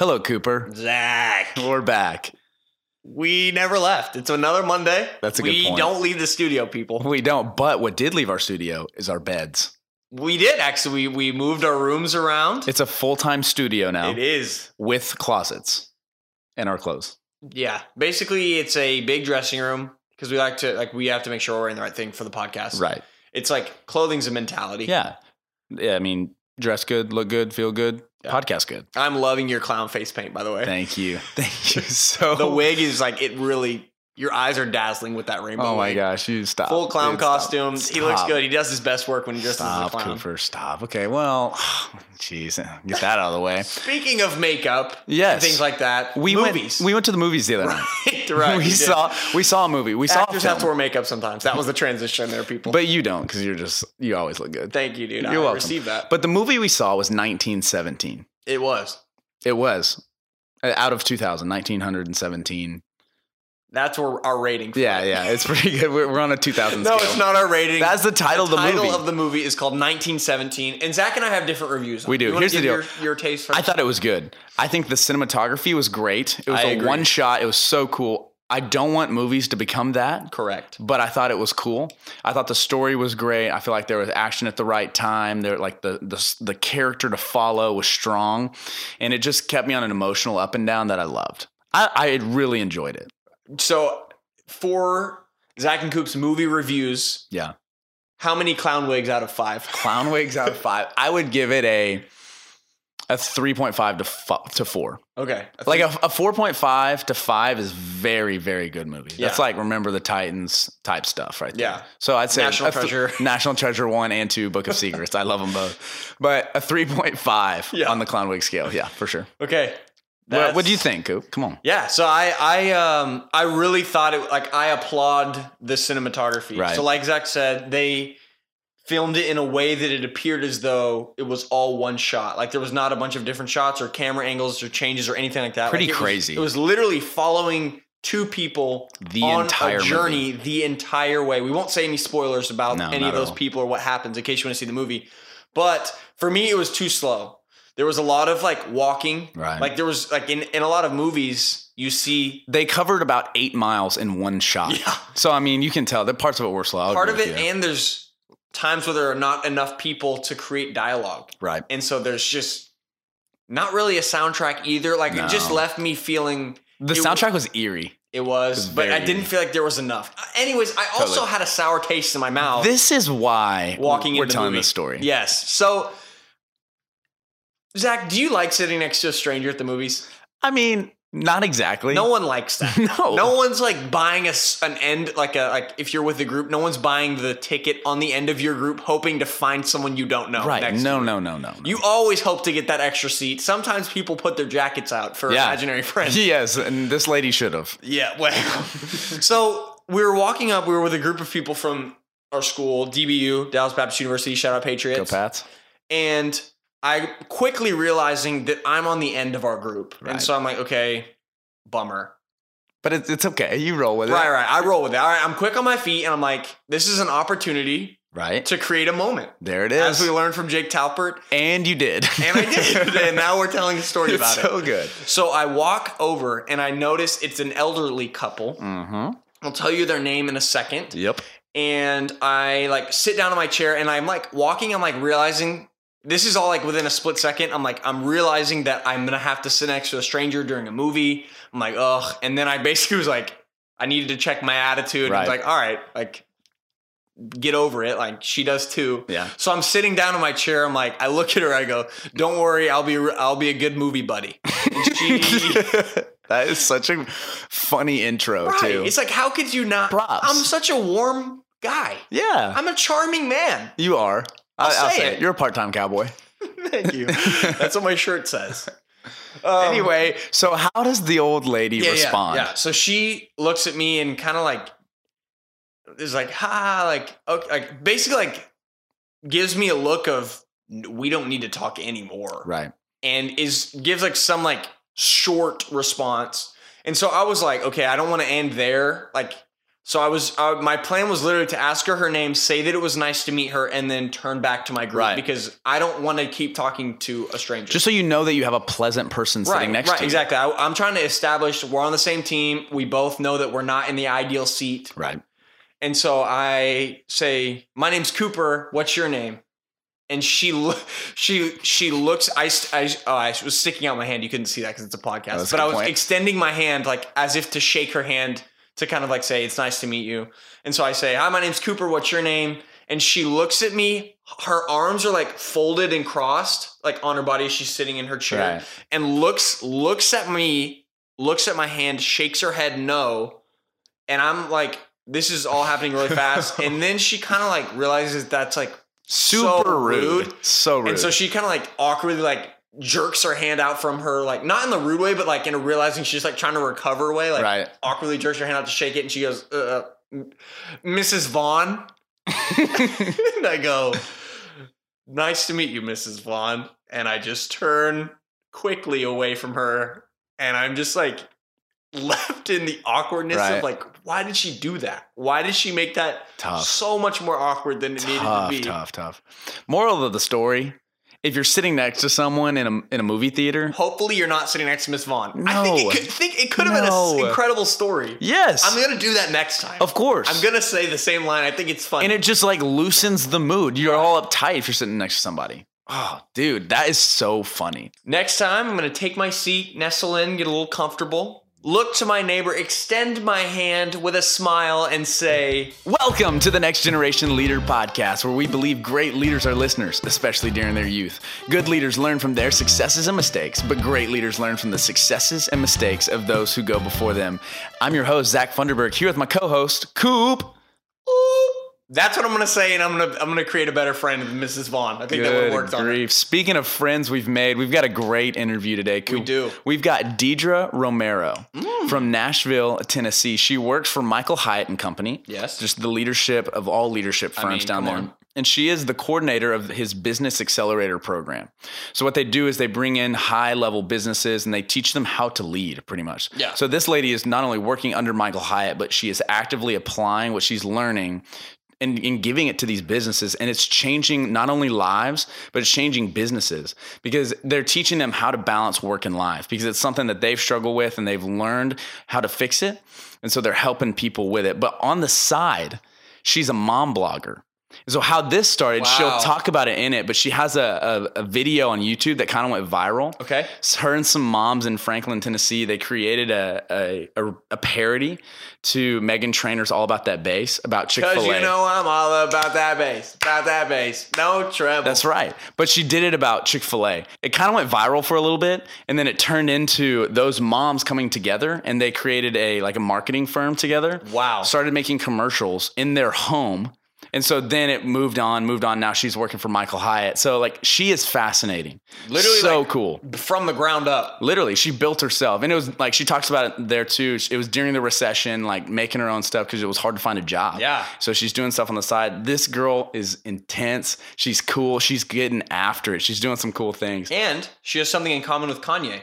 Hello, Cooper. Zach. We're back. We never left. It's another Monday. That's a good we point. We don't leave the studio, people. We don't, but what did leave our studio is our beds. We did actually. We, we moved our rooms around. It's a full time studio now It is. with closets and our clothes. Yeah. Basically, it's a big dressing room because we like to like we have to make sure we're wearing the right thing for the podcast. Right. It's like clothing's a mentality. Yeah. Yeah. I mean, dress good, look good, feel good, Yeah. podcast good. I'm loving your clown face paint, by the way. Thank you. Thank you so the wig is like it really. Your eyes are dazzling with that rainbow. Oh my wig. gosh, you stop. Full clown Dude, stop. costume. He looks good. He does his best work when he dresses Stop, as a clown. Cooper. Stop. Okay. Well, jeez, get that out of the way. Speaking of makeup, Yes. and things like that. We movies. went. We went to the movies the other night. right, right, we did. saw. We saw a movie. We saw. Actors have to wear makeup sometimes. That was the transition there, people. But you don't because you're just you always look good. thank you, dude. You're I welcome. received that. But the movie we saw was 1917. it was. It was uh, out of 2000, 1917. That's where our rating. Yeah, yeah, it's pretty good. We're, we're on a 2000 No, scale. it's not our rating. That's the title the of the title movie. of the movie is called 1917, and Zach and I have different reviews. We do. Here's the deal. Your, your taste first. I thought it was good. I think the cinematography was great. It was I a agree. one shot. It was so cool. I don't want movies to become that. correct. but I thought it was cool. I thought the story was great. I feel like there was action at the right time. There, like the the the character to follow was strong, and it just kept me on an emotional up and down that I loved. I, I really enjoyed it. So for Zach and Coop's movie reviews, Yeah, how many clown wigs out of five? clown wigs out of five. I would give it a a three point five to f- to four. Okay, Like a, a four point five to five is very very good movie. That's like Remember the Titans type stuff right there. Yeah. So I'd say National a th- Treasure. National Treasure one and two, Book of Secrets. I love them both, but a three point five Yeah. on the clown wig scale. Yeah, for sure. okay. What, what do you think, Coop? Come on. Yeah, so I I um I really thought it like I applaud the cinematography. Right. So like Zach said, they filmed it in a way that it appeared as though it was all one shot. Like there was not a bunch of different shots or camera angles or changes or anything like that. Pretty Like, it was- crazy. it was literally following two people The on entire a journey the entire way. We won't say any spoilers about No, any of those people or what happens in case you want to see the movie. But for me, it was too slow. There was a lot of like walking. Right. Like there was like in, in a lot of movies, you see They covered about eight miles in one shot. Yeah. So I mean, you can tell that parts of it were slow. Part of it, you. and there's times where there are not enough people to create dialogue. right. And so there's just not really a soundtrack either. Like it just left me feeling The soundtrack was eerie. it was, was but I didn't feel like there was enough. Uh, anyways, I also Totally. had a sour taste in my mouth. This is why walking we're into the telling movie. this story. Yes. So, Zach, do you like sitting next to a stranger at the movies? I mean, not exactly. No one likes that. No. No one's like buying a an end like a like if you're with a group, no one's buying the ticket on the end of your group hoping to find someone you don't know. Right. Next No, no, no, no, no. You always hope to get that extra seat. Sometimes people put their jackets out for Yeah. imaginary friends. Yes, and this lady should have. Yeah, well. so we were walking up. We were with a group of people from our school, DBU, Dallas Baptist University. Shout out Patriots. Go Pats. And I quickly realizing that I'm on the end of our group, and so I'm like, okay, bummer. But it's, it's okay. You roll with it. Right, right. I roll with it. All right, I'm quick on my feet, and I'm like, this is an opportunity Right. to create a moment. There it is. As we learned from Jake Talpert, and you did. and I did, and now we're telling a story it's about it. so good. So I walk over, and I notice it's an elderly couple. Mm-hmm. I'll tell you their name in a second. Yep. and I like sit down in my chair and I'm like walking. I'm like realizing this is all like within a split second. I'm like I'm realizing that I'm gonna have to sit next to a stranger during a movie. I'm like ugh, and then I basically was like I needed to check my attitude. I was Right. like all right, like get over it. Like she does too. Yeah. So I'm sitting down in my chair. I'm like I look at her. I go, don't worry, I'll be I'll be a good movie buddy. And she. that is such a funny intro Right. too. It's like, how could you not? Props. I'm such a warm guy. yeah, I'm a charming man. you are. I'll I'll say say it. it. You're a part-time cowboy. Thank you. That's what my shirt says. Um, anyway, so how does the old lady yeah, respond? Yeah, yeah. So she looks at me and kind of like is like, ha, like, okay, like basically like gives me a look of we don't need to talk anymore, Right. and is gives like some like short response. And so I was like, okay, I don't want to end there. Like, So I was uh, my plan was literally to ask her her name, say that it was nice to meet her, and then turn back to my group Right. because I don't want to keep talking to a stranger. Just so you know that you have a pleasant person sitting right, next right, to you. Right, exactly. I, I'm trying to establish we're on the same team. We both know that we're not in the ideal seat, Right. and so I say, "My name's Cooper. What's your name?" And she lo- she she looks. I I, oh, I was sticking out my hand. You couldn't see that because it's a podcast. a but I was point. extending my hand like as if to shake her hand to kind of like say it's nice to meet you. And so I say, "Hi, my name's Cooper. What's your name?" And she looks at me. Her arms are like folded and crossed, like on her body. She's sitting in her chair Right. and looks looks at me, looks at my hand, shakes her head no, and I'm like, this is all happening really fast. and then she kind of like realizes that's like Super so rude. So rude. and so she kind of like awkwardly like jerks her hand out from her, like not in the rude way, but like in a realizing she's like trying to recover way, like Right. awkwardly jerks her hand out to shake it, and she goes, uh, "Mrs. Vaughn," and I go, "Nice to meet you, Mrs. Vaughn," and I just turn quickly away from her, and I'm just like left in the awkwardness Right. of like, why did she do that? Why did she make that Tough. so much more awkward than it needed to be? tough, tough. Moral of the story: If you're sitting next to someone in a in a movie theater, Hopefully, you're not sitting next to Miss Vaughn. I think it could, think it could have been an incredible story. yes, I'm gonna do that next time. of course. I'm gonna say the same line. I think it's fun. and it just like loosens the mood. You're all uptight if you're sitting next to somebody. Oh, dude, that is so funny. Next time, I'm gonna take my seat, nestle in, get a little comfortable, look to my neighbor, extend my hand with a smile, and say, Welcome to the Next Generation Leader Podcast, where we believe great leaders are listeners, especially during their youth. Good leaders learn from their successes and mistakes, but great leaders learn from the successes and mistakes of those who go before them. I'm your host, Zach Funderburg, here with my co host, Coop. "Ooh." That's what I'm gonna say, and I'm gonna I'm gonna create a better friend than Mrs. Vaughn. I think that would Good work on it. grief. Speaking of friends we've made, we've got a great interview today. Coop. do. We've got Deidre Romero mm. from Nashville, Tennessee. She works for Michael Hyatt and Company. Yes. Just the leadership of all leadership firms mean, down there. on. And she is the coordinator of his business accelerator program. So what they do is they bring in high level businesses and they teach them how to lead pretty much. Yeah. So this lady is not only working under Michael Hyatt, but she is actively applying what she's learning and, and giving it to these businesses. And it's changing not only lives but it's changing businesses because they're teaching them how to balance work and life because it's something that they've struggled with and they've learned how to fix it. And so they're helping people with it. But on the side she's a mom blogger so how this started she'll talk about it in it but she has a, a, a video on youtube that kind of went viral Okay. it's her and some moms in Franklin, Tennessee, they created a a, a, a parody to Meghan Trainor's All About That Bass about Chick-fil-A. Because you know I'm all about that bass, about that bass. No treble. That's right. But she did it about Chick fil A. It kind of went viral for a little bit, and then it turned into those moms coming together and they created a like a marketing firm together. Wow. Started making commercials in their home. And so then it moved on, moved on. Now she's working for Michael Hyatt. So like she is fascinating. Literally, so like- cool. from the ground up. Literally, she built herself, and it was like she talks about it there too. It was during the recession, like making her own stuff because it was hard to find a job. Yeah. So she's doing stuff on the side. This girl is intense. She's cool. She's getting after it. She's doing some cool things. And she has something in common with Kanye.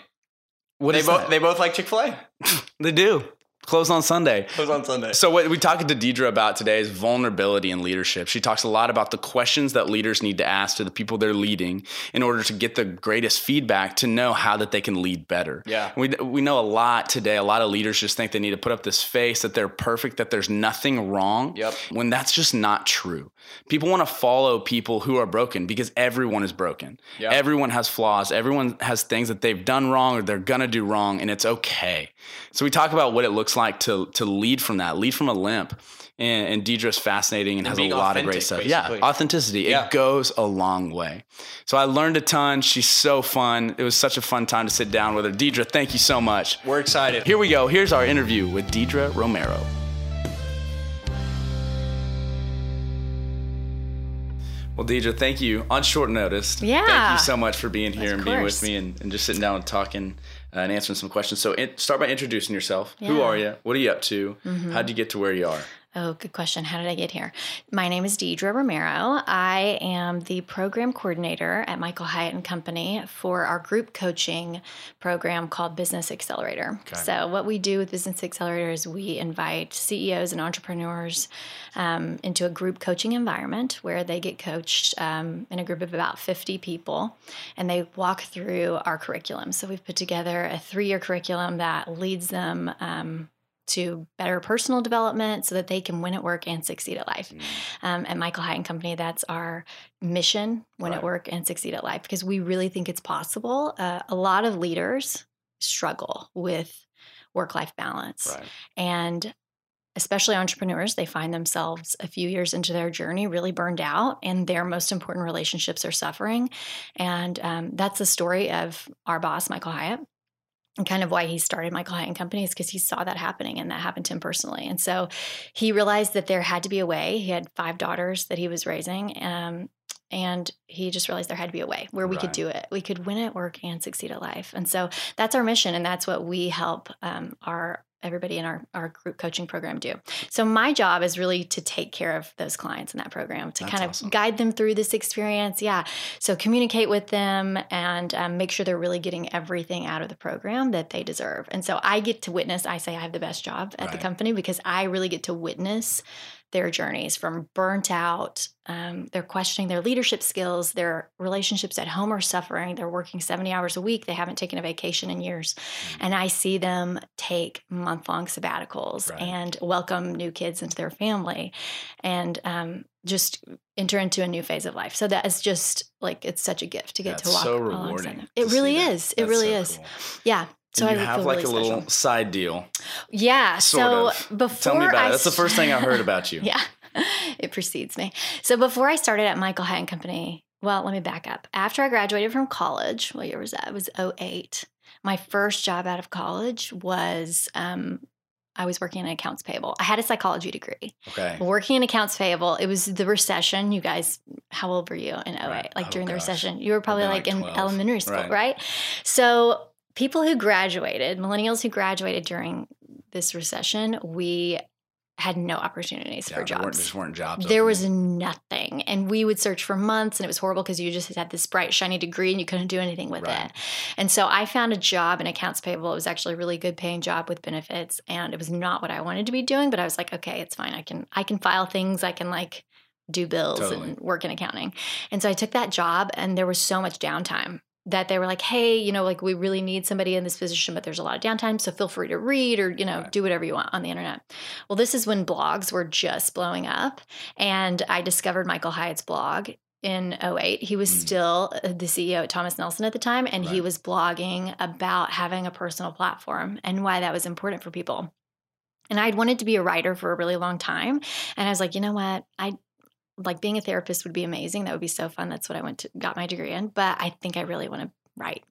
What They both that? they both like Chick Fil A. They do. Closed on Sunday. was on Sunday. So what we talking to Deidre about today is vulnerability and leadership. She talks a lot about the questions that leaders need to ask to the people they're leading in order to get the greatest feedback to know how that they can lead better. Yeah. We we know a lot today. A lot of leaders just think they need to put up this face that they're perfect, that there's nothing wrong. Yep. When that's just not true. People want to follow people who are broken because everyone is broken. Yep. Everyone has flaws. Everyone has things that they've done wrong or they're gonna do wrong, and it's okay. So we talk about what it looks like to to lead from that, lead from a limp. And, and Deidre's fascinating and, has a lot of great stuff. basically. Yeah, authenticity. Yeah. It goes a long way. So I learned a ton. She's so fun. It was such a fun time to sit down with her. Deidre, thank you so much. We're excited. Here we go. Here's our interview with Deidre Romero. Well, Deidre, thank you on short notice. Yeah. Thank you so much for being here Of and being with me and, and just sitting down and talking Uh, and answering some questions. So, it, start by introducing yourself. Who are you? What are you up to? Mm-hmm. How'd you get to where you are? Oh, good question. How did I get here? My name is Deidre Romero. I am the program coordinator at Michael Hyatt and Company for our group coaching program called Business Accelerator. Okay. So, what we do with Business Accelerator is we invite CEOs and entrepreneurs um, into a group coaching environment where they get coached um, in a group of about 50 people and they walk through our curriculum. So, we've put together a three year curriculum that leads them. Um, to better personal development so that they can win at work and succeed at life. Mm. Um, at Michael Hyatt and Company, that's our mission win Right. at work and succeed at life because we really think it's possible. Uh, a lot of leaders struggle with work life balance. Right. And especially entrepreneurs, they find themselves a few years into their journey really burned out, and their most important relationships are suffering. And um, that's the story of our boss, Michael Hyatt. And kind of why he started Michael Hyatt and Company is because he saw that happening and that happened to him personally. And so he realized that there had to be a way. He had five daughters that he was raising. Um, and he just realized there had to be a way where we could do it. We could win at work and succeed at life. And so that's our mission. And that's what we help um, our everybody in our, our group coaching program do. So my job is really to take care of those clients in that program, to That's kind of awesome. guide them through this experience. Yeah. So communicate with them and um, make sure they're really getting everything out of the program that they deserve. And so I get to witness, I say I have the best job at the company because I really get to witness their journeys from burnt out. Um, they're questioning their leadership skills. Their relationships at home are suffering. They're working 70 hours a week. They haven't taken a vacation in years. Mm. And I see them take month long sabbaticals Right. and welcome new kids into their family and um, just enter into a new phase of life. So that is just like, it's such a gift to get That's to walk so rewarding. It really that. is. It That's really so is. cool. Yeah. So you I have like really a little special. side deal. Yeah. Sort so of. before Tell me about I it. That's the first thing I heard about you. yeah, it precedes me. So before I started at Michael Hyatt and Company, well, let me back up. After I graduated from college, what year was that? It was 08. My first job out of college was um, I was working in accounts payable. I had a psychology degree. Okay. Working in accounts payable, it was the recession. You guys, how old were you in 08? Right. Like Oh, during the recession? You were probably like, like in 12. elementary school, Right. right? So people who graduated, millennials who graduated during this recession, we had no opportunities Yeah, for jobs. there weren't, weren't jobs. There was nothing. And we would search for months and it was horrible because you just had this bright, shiny degree and you couldn't do anything with Right. it. And so I found a job in accounts payable. It was actually a really good paying job with benefits. And it was not what I wanted to be doing, but I was like, okay, it's fine. I can I can file things, I can like do bills Totally. and work in accounting. And so I took that job and there was so much downtime that they were like, hey, you know, like we really need somebody in this position, but there's a lot of downtime. So feel free to read or, you know, Right. do whatever you want on the internet. Well, this is when blogs were just blowing up. And I discovered Michael Hyatt's blog in 08. He was Mm. still uh, the CEO at Thomas Nelson at the time. And he was blogging about having a personal platform and why that was important for people. And I'd wanted to be a writer for a really long time. And I was like, you know what? I like being a therapist would be amazing. That would be so fun. That's what I went to got my degree in. But I think I really want to write.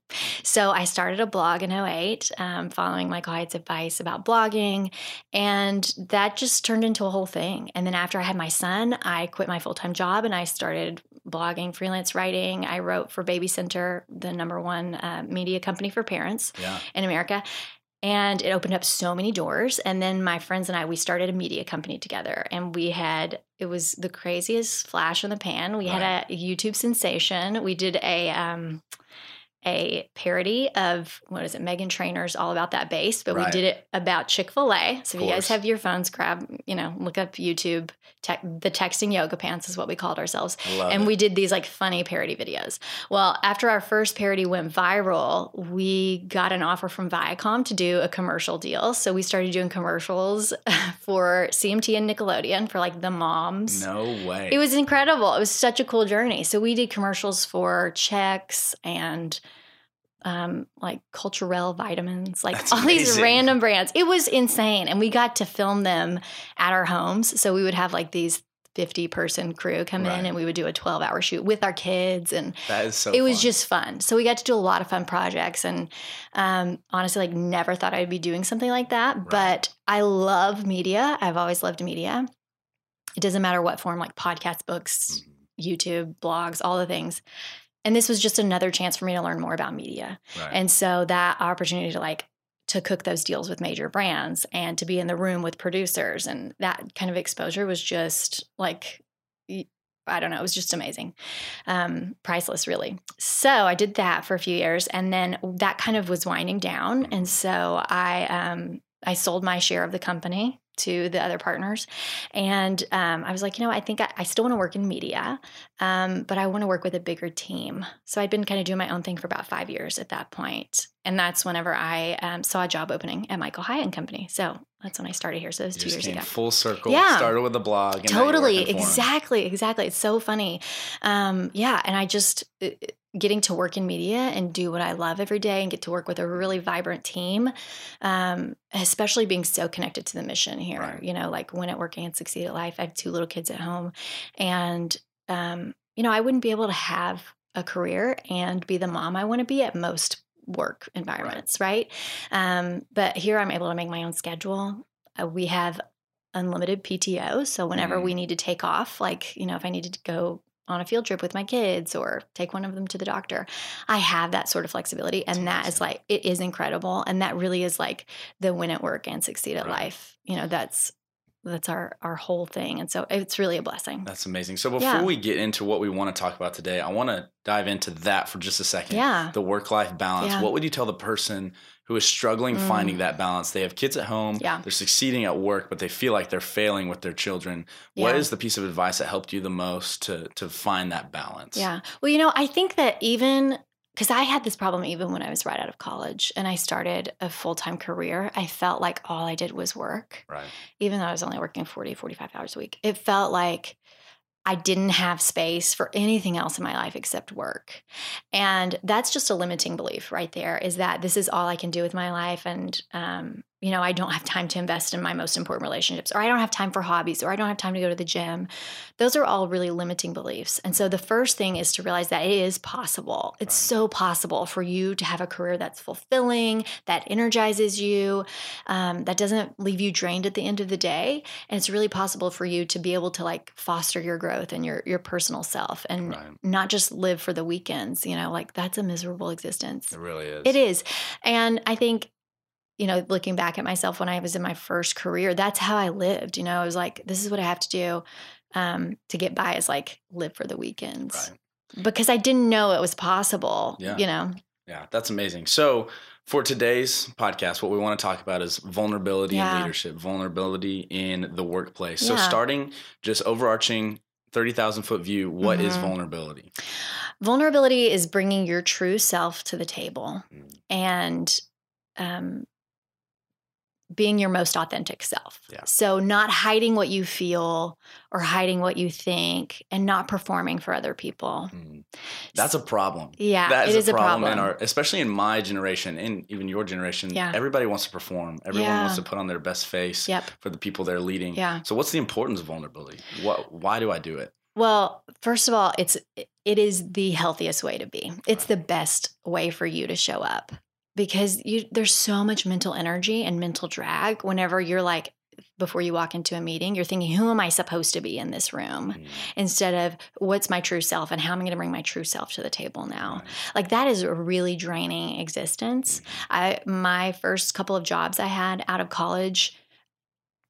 So I started a blog in 08, um, following Michael Hyatt's advice about blogging. And that just turned into a whole thing. And then after I had my son, I quit my full time job and I started blogging, freelance writing. I wrote for Baby Center, the number one uh, media company for parents Yeah. in America. And it opened up so many doors. And then my friends and I, we started a media company together. And we had, it was the craziest flash in the pan. We had a YouTube sensation. We did a, um, a parody of what is it, Meghan Trainor's All About That Bass, but Right. we did it about Chick fil A. So if you guys have your phones, grab, you know, look up YouTube. Tech, the texting yoga pants is what we called ourselves and it. we did these like funny parody videos. Well, after our first parody went viral, we got an offer from Viacom to do a commercial deal. So we started doing commercials for CMT and Nickelodeon for like the moms. No way. It was incredible. It was such a cool journey. So we did commercials for checks and um, like Culturelle vitamins, like That's all these random brands. It was insane. And we got to film them at our homes. So we would have like these 50 person crew come Right. in and we would do a 12 hour shoot with our kids. And that is so. it was just fun. So we got to do a lot of fun projects and um, honestly, like never thought I'd be doing something like that. Right. But I love media. I've always loved media. It doesn't matter what form, like podcasts, books, Mhm. YouTube, blogs, all the things. And this was just another chance for me to learn more about media. Right. And so that opportunity to like to cook those deals with major brands and to be in the room with producers and that kind of exposure was just like I don't know, it was just amazing. Um, priceless, really. So I did that for a few years and then that kind of was winding down. And so I um, I sold my share of the company to the other partners. And um, I was like, you know, I think I, I still want to work in media, um, but I want to work with a bigger team. So I'd been kind of doing my own thing for about five years at that point. And that's whenever I um, saw a job opening at Michael Hyatt and Company. So that's when I started here. So it was You two years ago. full circle. Yeah. Started with a blog. And Totally, working for 'em. exactly, exactly. It's so funny. Um, yeah, and I just uh, getting to work in media and do what I love every day and get to work with a really vibrant team, um, especially being so connected to the mission here. Right. You know, like win at working and succeed at life. I have two little kids at home, and um, you know, I wouldn't be able to have a career and be the mom I want to be at most work environments, right? Um, but here I'm able to make my own schedule. Uh, we have unlimited PTO. So whenever Mm. we need to take off, like, you know, if I needed to go on a field trip with my kids or take one of them to the doctor, I have that sort of flexibility. And that is like, it is incredible. And that really is like the win at work and succeed at Right. life. You know, that's, that's our, our whole thing. And so it's really a blessing. That's amazing. So before Yeah. we get into what we want to talk about today, I want to dive into that for just a second. Yeah. The work life balance. Yeah. What would you tell the person who is struggling Mm. finding that balance? They have kids at home, Yeah. they're succeeding at work, but they feel like they're failing with their children. What is the piece of advice that helped you the most to to find that balance? Yeah. Well, you know, I think that even because I had this problem even when I was right out of college and I started a full time career, I felt like all I did was work, Right. even though I was only working 40, 45 hours a week. It felt like I didn't have space for anything else in my life except work. And that's just a limiting belief right there is that this is all I can do with my life. And, um, you know, I don't have time to invest in my most important relationships, or I don't have time for hobbies, or I don't have time to go to the gym. Those are all really limiting beliefs. And so the first thing is to realize that it is possible. It's Right. so possible for you to have a career that's fulfilling, that energizes you, um, that doesn't leave you drained at the end of the day. And it's really possible for you to be able to like foster your growth and your your personal self and Right. not just live for the weekends. You know, like that's a miserable existence. It really is. It is. And I think, you know, looking back at myself when I was in my first career, that's how I lived. You know, I was like, this is what I have to do um, to get by is like live for the weekends. Right. Because I didn't know it was possible. Yeah. You know, Yeah, that's amazing. So, for today's podcast, what we want to talk about is vulnerability in Yeah. leadership, vulnerability in the workplace. So, starting just overarching 30,000 foot view, what is Mhm. vulnerability? vulnerability is bringing your true self to the table Mm. and um, being your most authentic self. Yeah. So, not hiding what you feel or hiding what you think and not performing for other people. Mm. That's a problem. Yeah, That is, it is a, problem in problem. our, especially in my generation and even your generation. Yeah. Everybody wants to perform. Everyone Yeah. wants to put on their best face Yep. for the people they're leading. Yeah. So, what's the importance of vulnerability? What? Why do I do it? Well, first of all, it's it is the healthiest way to be. It's the best way for you to show up because you there's so much mental energy and mental drag whenever you're like before you walk into a meeting, you're thinking, who am I supposed to be in this room? Mm. Instead of what's my true self and how am I going to bring my true self to the table now? Right. Like that is a really draining existence. I my first couple of jobs I had out of college,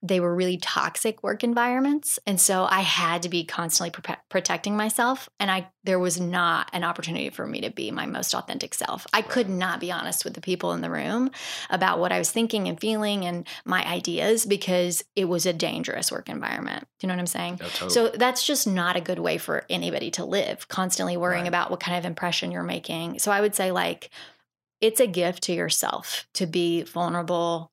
they were really toxic work environments, and so I had to be constantly pro- protecting myself. And I there was not an opportunity for me to be my most authentic self. I could not be honest with the people in the room about what I was thinking and feeling and my ideas because it was a dangerous work environment. Do you know what I'm saying? Totally. So that's just not a good way for anybody to live, constantly worrying Right. about what kind of impression you're making. So I would say, like, it's a gift to yourself to be vulnerable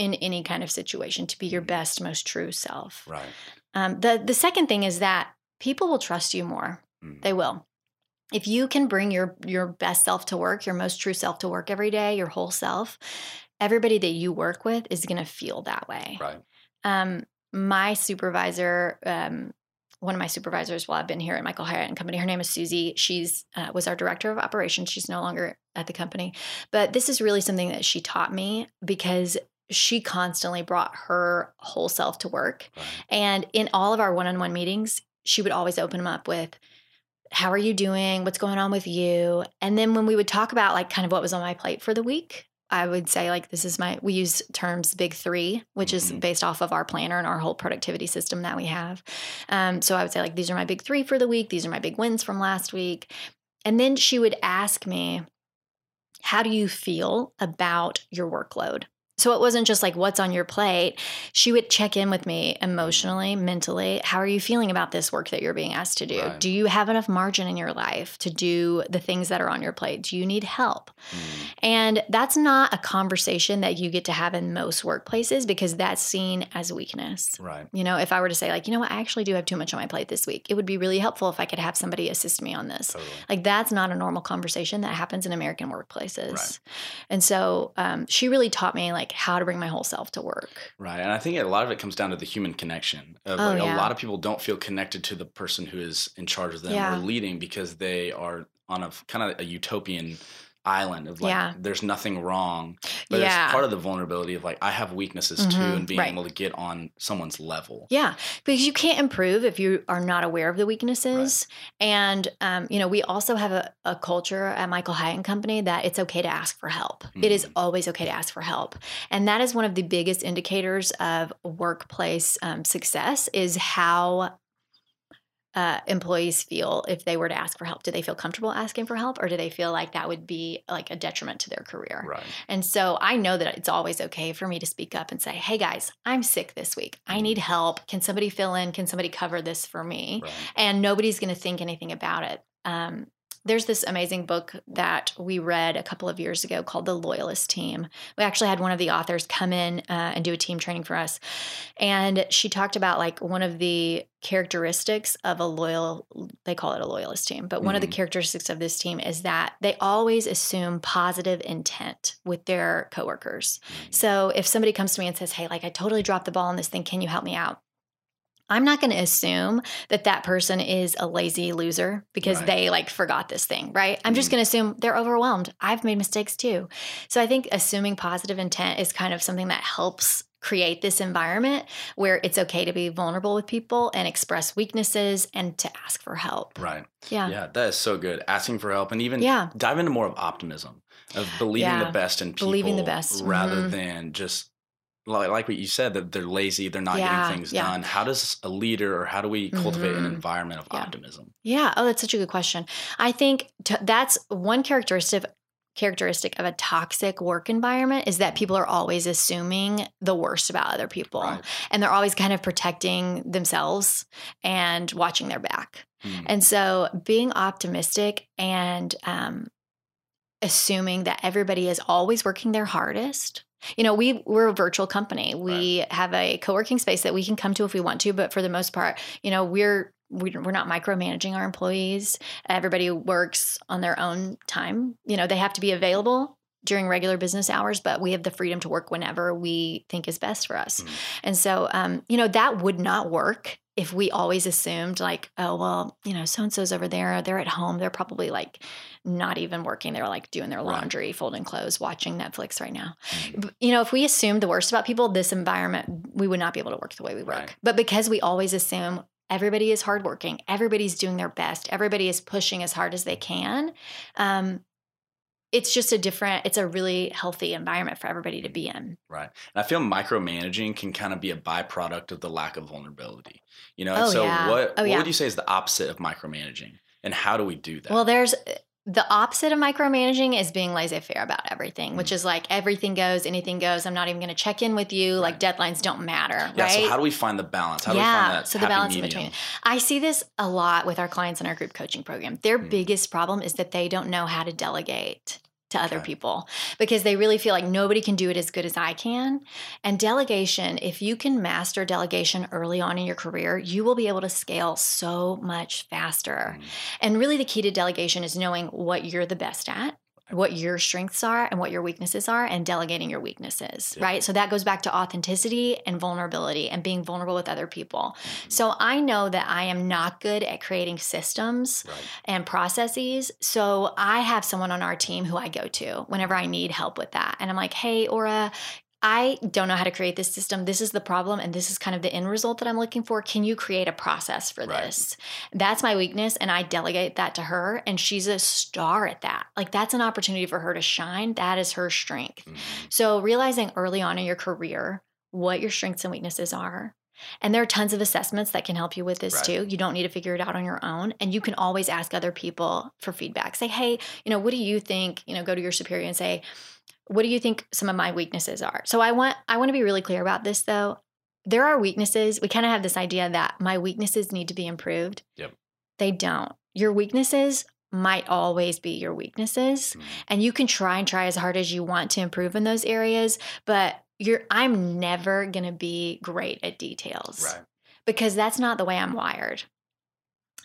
in any kind of situation, to be your best, most true self. right. Um, the the second thing is that people will trust you more. Mm. They will. If you can bring your your best self to work, your most true self to work every day, your whole self, everybody that you work with is going to feel that way Right. um, my supervisor, um, one of my supervisors while I've been here at Michael Hyatt and Company, her name is Susie. She's uh, was our director of operations. She's no longer at the company, but this is really something that she taught me because she constantly brought her whole self to work. Right. And in all of our one-on-one meetings, she would always open them up with, "How are you doing? What's going on with you?" And then when we would talk about like kind of what was on my plate for the week, I would say like this is my we use terms big three, which is Mhm. based off of our planner and our whole productivity system that we have. Um, so I would say like these are my big three for the week. These are my big wins from last week. And then she would ask me, how do you feel about your workload? So it wasn't just like what's on your plate. She would check in with me emotionally, mentally. How are you feeling about this work that you're being asked to do? Right. Do you have enough margin in your life to do the things that are on your plate? Do you need help? Mm, And that's not a conversation that you get to have in most workplaces because that's seen as weakness. right. You know, if I were to say, like, you know what, I actually do have too much on my plate this week, it would be really helpful if I could have somebody assist me on this. Totally. Like, that's not a normal conversation that happens in American workplaces. Right. And so um, she really taught me, like, how to bring my whole self to work. Right. And I think a lot of it comes down to the human connection. Of Oh, like, yeah. A lot of people don't feel connected to the person who is in charge of them Yeah. or leading because they are on a kind of a utopian island of like Yeah. there's nothing wrong. But Yeah. it's part of the vulnerability of like I have weaknesses too Mhm. and being Right. able to get on someone's level. Yeah, because you can't improve if you are not aware of the weaknesses. And, um, you know, we also have a, a culture at Michael Hyatt and Company that it's okay to ask for help. It is Mhm. always okay to ask for help. And that is one of the biggest indicators of workplace um, success is how uh, employees feel if they were to ask for help. Do they feel comfortable asking for help or do they feel like that would be like a detriment to their career? Right. And so I know that it's always okay for me to speak up and say, hey guys, I'm sick this week. I need help. Can somebody fill in? Can somebody cover this for me? Right. And nobody's going to think anything about it. Um, there's this amazing book that we read a couple of years ago called The Loyalist Team. We actually had one of the authors come in uh, and do a team training for us. And she talked about like one of the characteristics of a loyal, they call it a loyalist team, but one of the Mhm. characteristics of this team is that they always assume positive intent with their coworkers. Mm. So if somebody comes to me and says, Hey, like I totally dropped the ball on this thing, can you help me out? I'm not going to assume that that person is a lazy loser because Right. they like forgot this thing, right? I'm just Mhm. going to assume they're overwhelmed. I've made mistakes too. So I think assuming positive intent is kind of something that helps create this environment where it's okay to be vulnerable with people and express weaknesses and to ask for help. Right. Yeah. Yeah, that is so good. Asking for help and even Yeah. dive into more of optimism, of believing Yeah. the best in people, Believing the best. rather Mhm. than just like, like what you said that they're lazy, they're not Yeah, getting things yeah. done. How does a leader or how do we cultivate an Mhm. environment of Yeah. optimism? Yeah. Oh, that's such a good question. I think t- that's one characteristic characteristic of a toxic work environment is that people are always assuming the worst about other people Right. and they're always kind of protecting themselves and watching their back. Hmm. And so being optimistic and um, assuming that everybody is always working their hardest. You know, we we're a virtual company. We have a co-working space that we can come to if we want to, but for the most part, you know, we're we- we're not micromanaging our employees. Everybody works on their own time. You know, they have to be available during regular business hours, but we have the freedom to work whenever we think is best for us. Mhm. And so, um, you know, that would not work if we always assumed like, oh, well, you know, so and so's over there, they're at home, they're probably like not even working. They're like doing their Right. laundry, folding clothes, watching Netflix right now. Mhm. You know, if we assumed the worst about people, this environment, we would not be able to work the way we work. Right. But because we always assume everybody is hardworking, everybody's doing their best, everybody is pushing as hard as they can, um, it's just a different, it's a really healthy environment for everybody to be in. Right. And I feel micromanaging can kind of be a byproduct of the lack of vulnerability. You know, Oh, so yeah. what Oh, what yeah. would you say is the opposite of micromanaging? And how do we do that? Well, there's eh, the opposite of micromanaging is being laissez faire about everything, which is like everything goes, anything goes. I'm not even going to check in with you. Like deadlines don't matter, yeah, right? so how do we find the balance? How do we Yeah, find that so the balance in between. I see this a lot with our clients in our group coaching program. Their Hmm. biggest problem is that they don't know how to delegate to other Okay. people because they really feel like nobody can do it as good as I can. And delegation, if you can master delegation early on in your career, you will be able to scale so much faster. Mhm. And really, the key to delegation is knowing what you're the best at, what your strengths are, and what your weaknesses are, and delegating your weaknesses, Yeah. right? So that goes back to authenticity and vulnerability and being vulnerable with other people. Mhm. So I know that I am not good at creating systems Right. and processes. So I have someone on our team who I go to whenever I need help with that. And I'm like, hey, Aura, I don't know how to create this system. This is the problem, and this is kind of the end result that I'm looking for. Can you create a process for Right. this? That's my weakness, and I delegate that to her, and she's a star at that. Like, that's an opportunity for her to shine. That is her strength. Mhm. So, realizing early on in your career what your strengths and weaknesses are. And there are tons of assessments that can help you with this Right. too. You don't need to figure it out on your own. And you can always ask other people for feedback. Say, hey, you know, what do you think? You know, go to your superior and say, what do you think some of my weaknesses are? So I want I want to be really clear about this though. There are weaknesses. We kind of have this idea that my weaknesses need to be improved. Yep. They don't. Your weaknesses might always be your weaknesses Mhm. and you can try and try as hard as you want to improve in those areas but you're i'm never going to be great at details Right. because that's not the way i'm wired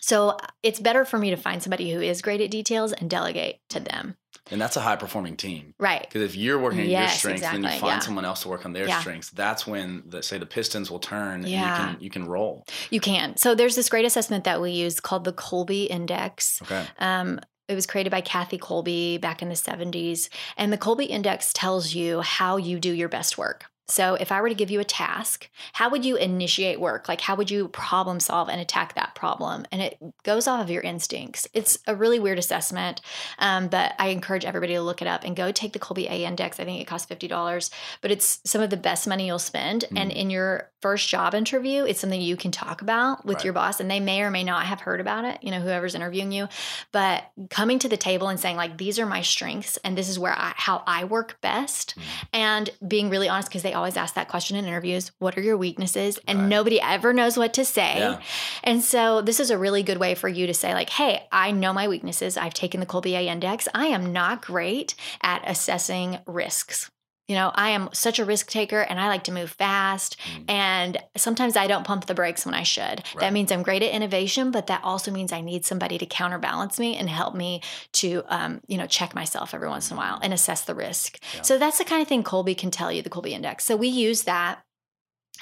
so it's better for me to find somebody who is great at details and delegate to them And that's a high performing team. right Because if you're working on your Yes, strengths, then you find yeah. someone else to work on their Yeah. strengths. That's when, the, say, the pistons will turn. Yeah. And you can you can roll. you can so there's this great assessment that we use called the Kolbe index Okay. Um, it was created by Kathy Kolbe back in the 70s. And the Kolbe Index tells you how you do your best work. So, if I were to give you a task, how would you initiate work? Like, how would you problem solve and attack that problem? And it goes off of your instincts. It's a really weird assessment, um, but I encourage everybody to look it up and go take the Kolbe A Index. I think it costs $50, but it's some of the best money you'll spend. And Mm. in your first job interview, it's something you can talk about with Right. your boss, and they may or may not have heard about it, you know, whoever's interviewing you but coming to the table and saying like these are my strengths and this is where I how I work best Mhm. and being really honest because they always ask that question in interviews what are your weaknesses? And Right. nobody ever knows what to say. Yeah. and so this is a really good way for you to say like hey I know my weaknesses. I've taken the Kolbe index. I am not great at assessing risks you know I am such a risk taker and I like to move fast Mhm. and sometimes I don't pump the brakes when I should. Right. That means I'm great at innovation, but that also means I need somebody to counterbalance me and help me to, um, you know, check myself every once in a while and assess the risk. Yeah. So that's the kind of thing Kolbe can tell you, the Kolbe Index. So we use that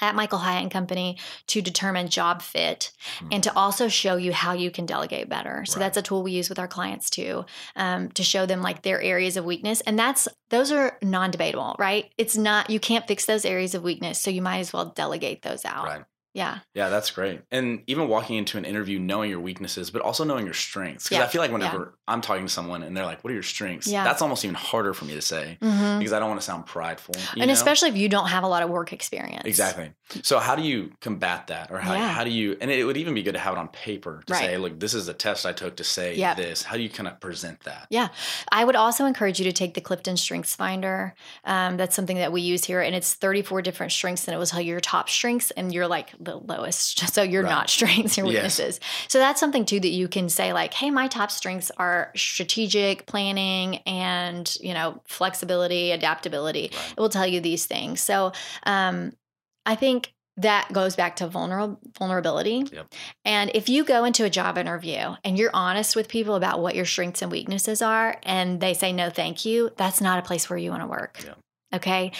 at Michael Hyatt and Company to determine job fit and to also show you how you can delegate better. So Right. that's a tool we use with our clients too, um, to show them like their areas of weakness. And that's those are non-debatable, right? It's not you can't fix those areas of weakness, so you might as well delegate those out. Right. Yeah. Yeah, that's great. And even walking into an interview knowing your weaknesses, but also knowing your strengths. Because Yeah, I feel like whenever I'm talking to someone and they're like, "What are your strengths?" Yeah. That's almost even harder for me to say Mhm. because I don't want to sound prideful. you And know? especially if you don't have a lot of work experience. Exactly. So how do you combat that, or how, Yeah. how do you? And it would even be good to have it on paper to Right. say, "Look, this is a test I took to say Yep. this." How do you kind of present that? Yeah. I would also encourage you to take the Clifton Strengths Finder. Um, that's something that we use here, and it's 34 different strengths, and it will tell you your top strengths and you're like the lowest. So you're Right. not strengths, your Yes. weaknesses. So that's something too that you can say like, hey, my top strengths are strategic planning and you know flexibility, adaptability. Right. It will tell you these things. So um, I think that goes back to vulnerable vulnerability. Yep. And if you go into a job interview and you're honest with people about what your strengths and weaknesses are, and they say no, thank you, that's not a place where you want to work. Yeah. Okay.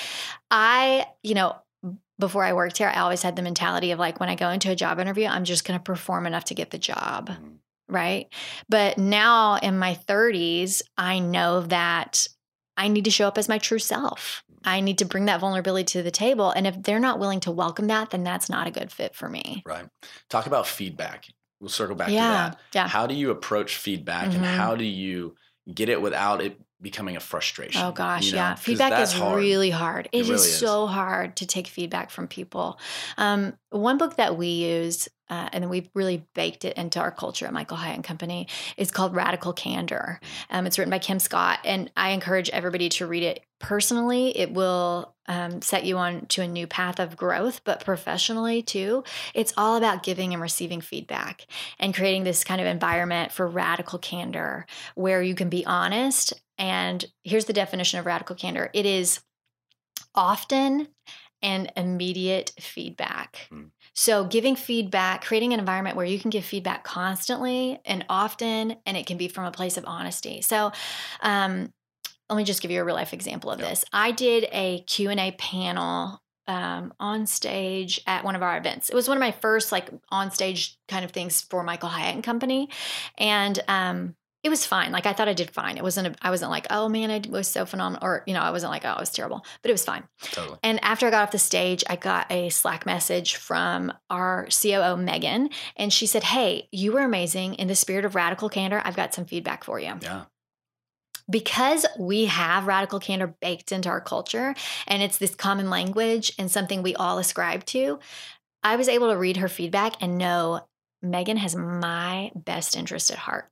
I, you know, before I worked here, I always had the mentality of like, when I go into a job interview, I'm just going to perform enough to get the job Mhm. right? But now in my 30s, I know that I need to show up as my true self. I need to bring that vulnerability to the table. And if they're not willing to welcome that, then that's not a good fit for me. Right. Talk about feedback. We'll circle back yeah. to that. Yeah. How do you approach feedback, and Mhm. how do you get it without it becoming a frustration? Oh gosh, you know? yeah. Feedback is hard. really hard. It It is really is. so hard to take feedback from people. Um, one book that we use, uh, and we've really baked it into our culture at Michael Hyatt and Company, is called Radical Candor. Um, it's written by Kim Scott, and I encourage everybody to read it. Personally, it will um, set you on to a new path of growth, but professionally too, it's all about giving and receiving feedback and creating this kind of environment for radical candor where you can be honest. And here's the definition of radical candor it is often and immediate feedback. Mm. So, giving feedback, creating an environment where you can give feedback constantly and often, and it can be from a place of honesty. So, um, let me just give you a real life example of Yeah. this. I did a Q&A panel um, on stage at one of our events. It was one of my first like on stage kind of things for Michael Hyatt and Company, and um, it was fine. Like I thought I did fine. It wasn't. A, I wasn't like, oh man, I was so phenomenal, or you know, I wasn't like, oh, I was terrible. But it was fine. Totally. And after I got off the stage, I got a Slack message from our COO Megan, and she said, "Hey, you were amazing. In the spirit of radical candor, I've got some feedback for you." Yeah. because we have radical candor baked into our culture and it's this common language and something we all ascribe to, I was able to read her feedback and know Megan has my best interest at heart.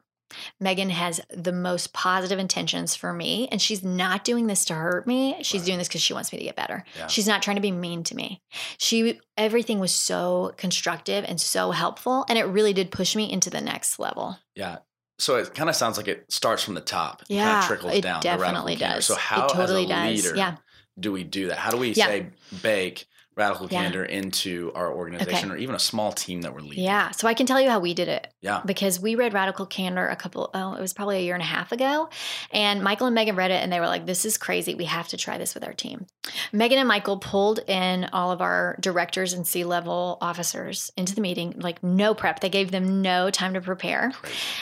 Megan has the most positive intentions for me, and she's not doing this to hurt me. She's Right. doing this because she wants me to get better. Yeah. She's not trying to be mean to me. She everything was so constructive and so helpful, and it really did push me into the next level. Yeah. So it kind of sounds like it starts from the top. and Yeah, kind of trickles it down. definitely does. So It how, totally as a does. leader, Yeah. do we do that? How do we Yeah. say bake radical Yeah. candor into our organization or even a small team that we're leading? Yeah, so I can tell you how we did it. Yeah. because we read Radical Candor a couple, oh, it was probably a year and a half ago. And Michael and Megan read it and they were like, this is crazy. We have to try this with our team. Megan and Michael pulled in all of our directors and C level officers into the meeting, like no prep. They gave them no time to prepare.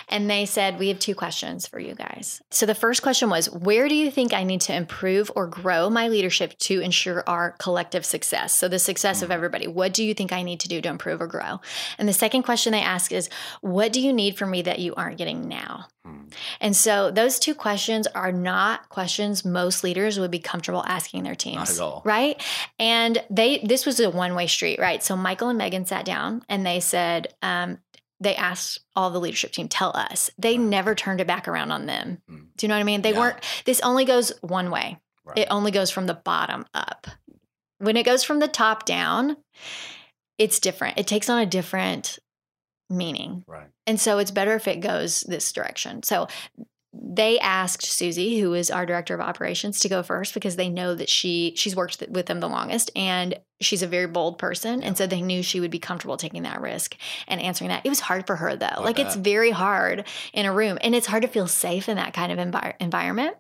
And they said, We have two questions for you guys. So the first question was, Where do you think I need to improve or grow my leadership to ensure our collective success? So the success of Mhm. everybody. What do you think I need to do to improve or grow? And the second question they ask is, What do you need from me that you aren't getting now? Hmm. And so those two questions are not questions most leaders would be comfortable asking their teams. Not at all. Right? And they this was a one-way street, right? So Michael and Megan sat down and they said, um, they asked all the leadership team, tell us. They Right. never turned it back around on them. Mm. Do you know what I mean? They Yeah. weren't this only goes one way. Right. It only goes from the bottom up. When it goes from the top down, it's different. It takes on a different meaning. right. And so it's better if it goes this direction. So they asked Susie, who is our director of operations, to go first because they know that she she's worked th- with them the longest and she's a very bold person. And so they knew she would be comfortable taking that risk and answering that. It was hard for her though. I like it's very hard in a room and it's hard to feel safe in that kind of envi- environment.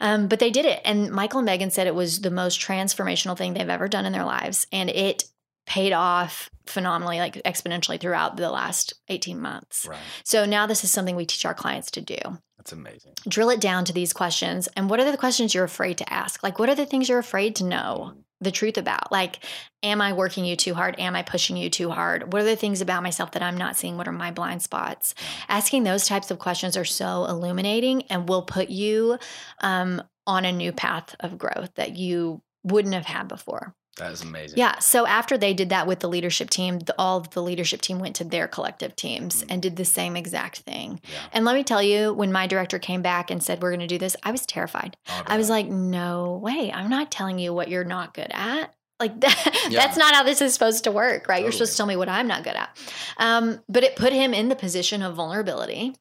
Um, but they did it. And Michael and Megan said it was the most transformational thing they've ever done in their lives. And it paid off phenomenally, like exponentially throughout the last 18 months. Right. So now this is something we teach our clients to do. That's amazing. Drill it down to these questions. And what are the questions you're afraid to ask? Like, what are the things you're afraid to know the truth about? Like, am I working you too hard? Am I pushing you too hard? What are the things about myself that I'm not seeing? What are my blind spots? Asking those types of questions are so illuminating and will put you um, on a new path of growth that you wouldn't have had before. That is amazing. Yeah. So after they did that with the leadership team, the, all of the leadership team went to their collective teams and did the same exact thing. Yeah. And let me tell you, when my director came back and said, We're going to do this, I was terrified. Oh, I was like, No way. I'm not telling you what you're not good at. Like that, Yeah. that's not how this is supposed to work, right? You're supposed to tell me what I'm not good at. Um, but it put him in the position of vulnerability.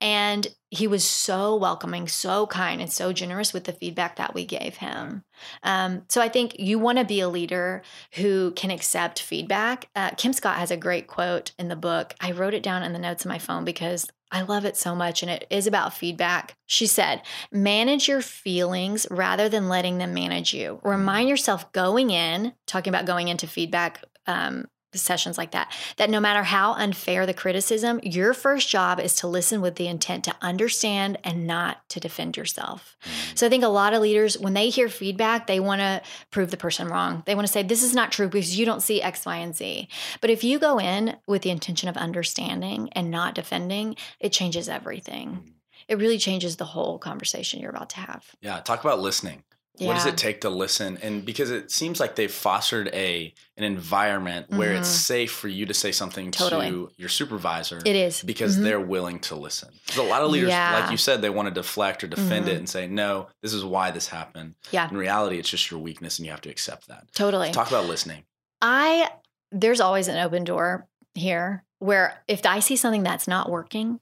And he was so welcoming, so kind, and so generous with the feedback that we gave him. Um, so I think you want to be a leader who can accept feedback. Uh, Kim Scott has a great quote in the book. I wrote it down in the notes of my phone because I love it so much and it is about feedback. She said, manage your feelings rather than letting them manage you. Remind yourself going in, talking about going into feedback um, sessions like that, that no matter how unfair the criticism, your first job is to listen with the intent to understand and not to defend yourself. Mm. So I think a lot of leaders, when they hear feedback, they want to prove the person wrong. They want to say, this is not true because you don't see X, Y, and Z. But if you go in with the intention of understanding and not defending, it changes everything. It really changes the whole conversation you're about to have. Yeah. Talk about listening. What does it take to listen? And because it seems like they've fostered a an environment where it's Mhm. safe for you to say something Totally. to your supervisor It is. because Mhm. they're willing to listen. Because a lot of leaders, Yeah. like you said, they want to deflect or defend Mhm. it and say, "No, this is why this happened." Yeah. In reality, it's just your weakness, and you have to accept that. totally. Talk about listening. I there's always an open door here where if I see something that's not working,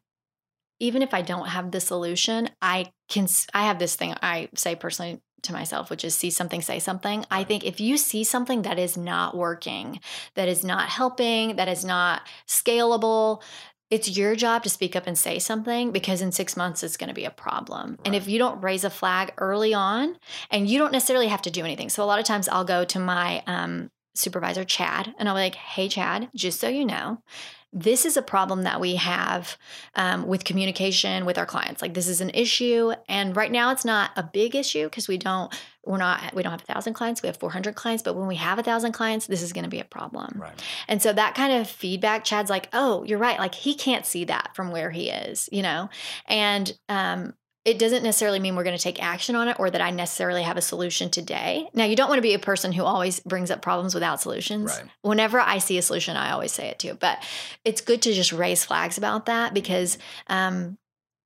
even if I don't have the solution, I can I have this thing I say personally to myself which is see something say something. I think if you see something that is not working, that is not helping, that is not scalable, it's your job to speak up and say something because in 6 months it's going to be a problem. And if you don't raise a flag early on, and you don't necessarily have to do anything. So a lot of times I'll go to my um supervisor Chad and I'll be like, "Hey Chad, just so you know, this is a problem that we have um, with communication with our clients. Like this is an issue, and right now it's not a big issue because we don't we're not we don't have a thousand clients. We have four hundred clients, but when we have a thousand clients, this is going to be a problem. Right. And so that kind of feedback, Chad's like, oh, you're right. Like he can't see that from where he is, you know, and um, it doesn't necessarily mean we're going to take action on it or that I necessarily have a solution today. Now, you don't want to be a person who always brings up problems without solutions. Right. Whenever I see a solution, I always say it too. But it's good to just raise flags about that because um,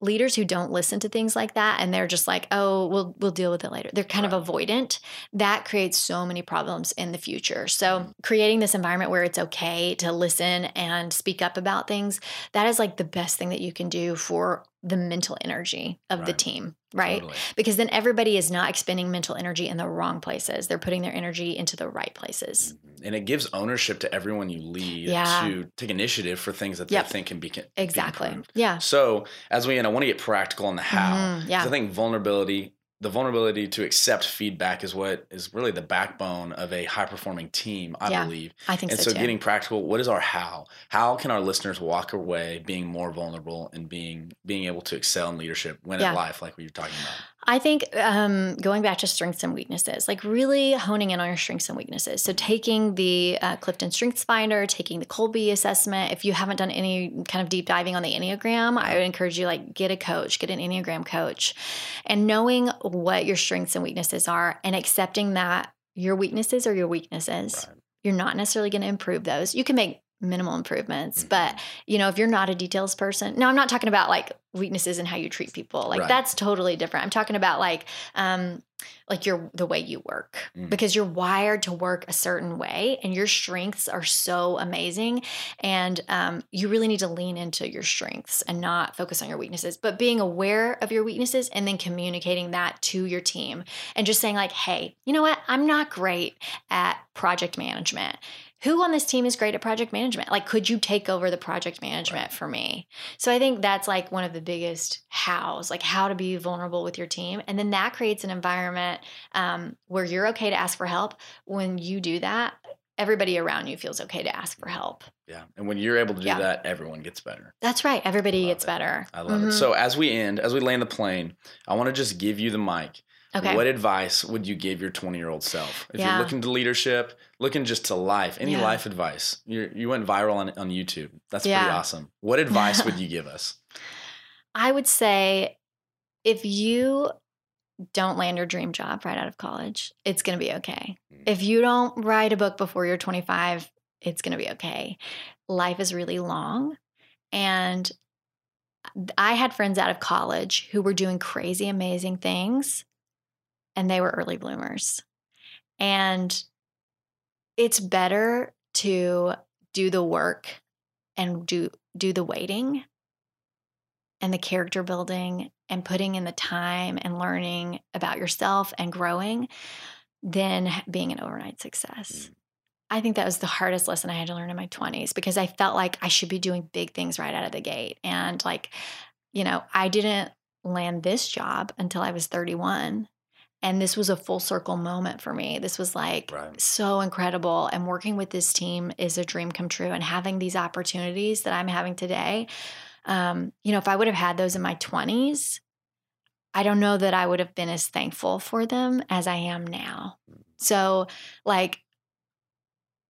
leaders who don't listen to things like that and they're just like, "Oh, we'll we'll deal with it later." They're kind Right. of avoidant. That creates so many problems in the future. So, Mm-hmm. creating this environment where it's okay to listen and speak up about things, that is like the best thing that you can do for the mental energy of the team, right? Totally. Because then everybody is not expending mental energy in the wrong places. They're putting their energy into the right places. Mhm. And it gives ownership to everyone you lead Yeah. to take initiative for things that Yep. they think can be be Exactly. improved. Yeah. So as we end, I want to get practical on the how. Mhm. 'Cause Yeah. I think vulnerability, the vulnerability to accept feedback is what is really the backbone of a high performing team, I Yeah, believe. I think And so, so getting practical, what is our how? How can our listeners walk away being more vulnerable and being being able to excel in leadership, win Yeah. at life, like we were talking about? I think um, going back to strengths and weaknesses, like really honing in on your strengths and weaknesses. So taking the uh, Clifton Strengths Finder, taking the Kolbe assessment. If you haven't done any kind of deep diving on the Enneagram, I would encourage you like get a coach, get an Enneagram coach, and knowing what your strengths and weaknesses are, and accepting that your weaknesses are your weaknesses. Right. You're not necessarily going to improve those. You can make minimal improvements, Mhm. but you know if you're not a details person now i'm not talking about like weaknesses in how you treat people like Right. that's totally different i'm talking about like um like your the way you work Mm. because you're wired to work a certain way and your strengths are so amazing and um, you really need to lean into your strengths and not focus on your weaknesses but being aware of your weaknesses and then communicating that to your team and just saying like hey you know what i'm not great at project management who on this team is great at project management? Like, could you take over the project management for me? So I think that's like one of the biggest hows, like how to be vulnerable with your team. And then that creates an environment um, where you're okay to ask for help. When you do that, everybody around you feels okay to ask for help. Yeah. And when you're able to do Yeah. that, everyone gets better. That's right. Everybody gets it. better. I love it. Mhm. So as we end, as we land the plane, I want to just give you the mic. Okay. What advice would you give your 20 year old self? If Yeah. you're looking to leadership, looking just to life, any Yeah. life advice? you you went viral on, on YouTube. That's pretty awesome. What advice would you give us? I would say if you don't land your dream job right out of college, it's going to be okay. Mm. If you don't write a book before you're 25, it's going to be okay. Life is really long. And I had friends out of college who were doing crazy, amazing things, and they were early bloomers. And it's better to do the work and do do the waiting and the character building and putting in the time and learning about yourself and growing than being an overnight success. Mm. I think that was the hardest lesson I had to learn in my 20s because I felt like I should be doing big things right out of the gate. And like, you know, I didn't land this job until I was 31. And this was a full circle moment for me. This was like Right. so incredible. And working with this team is a dream come true. And having these opportunities that I'm having today, um, you know, if I would have had those in my 20s, I don't know that I would have been as thankful for them as I am now. So, like,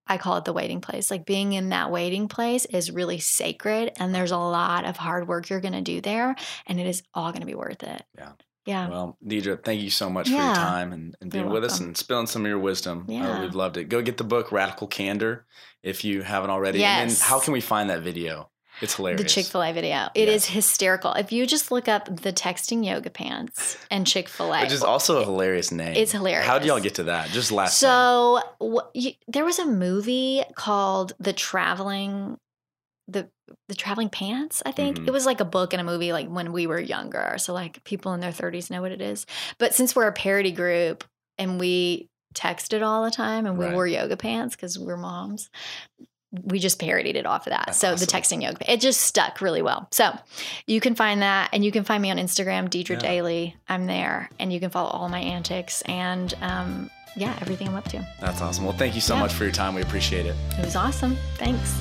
I call it the waiting place. Like, being in that waiting place is really sacred, and there's a lot of hard work you're going to do there, and it is all going to be worth it. Yeah. Yeah. Well, Deidre, thank you so much for your time and, and being with us and spilling some of your wisdom. Uh, Yeah. we've loved it. Go get the book, Radical Candor, if you haven't already. And Yes. then how can we find that video? It's hilarious. The Chick fil A video. It is hysterical. If you just look up the texting yoga pants and Chick fil A, Which is also a hilarious name. It's hilarious. How did y'all get to that? Just last. So you, there was a movie called The Traveling the the traveling pants i think Mhm. it was like a book and a movie like when we were younger so like people in their 30s know what it is but since we're a parody group and we texted all the time and we Right. wore yoga pants because we're moms we just parodied it off of that That's so the texting yoga it just stuck really well so you can find that and you can find me on instagram deidre Yeah. daily i'm there and you can follow all my antics and um, yeah everything i'm up to That's awesome. Well, thank you so Yeah. much for your time. We appreciate it. it was awesome thanks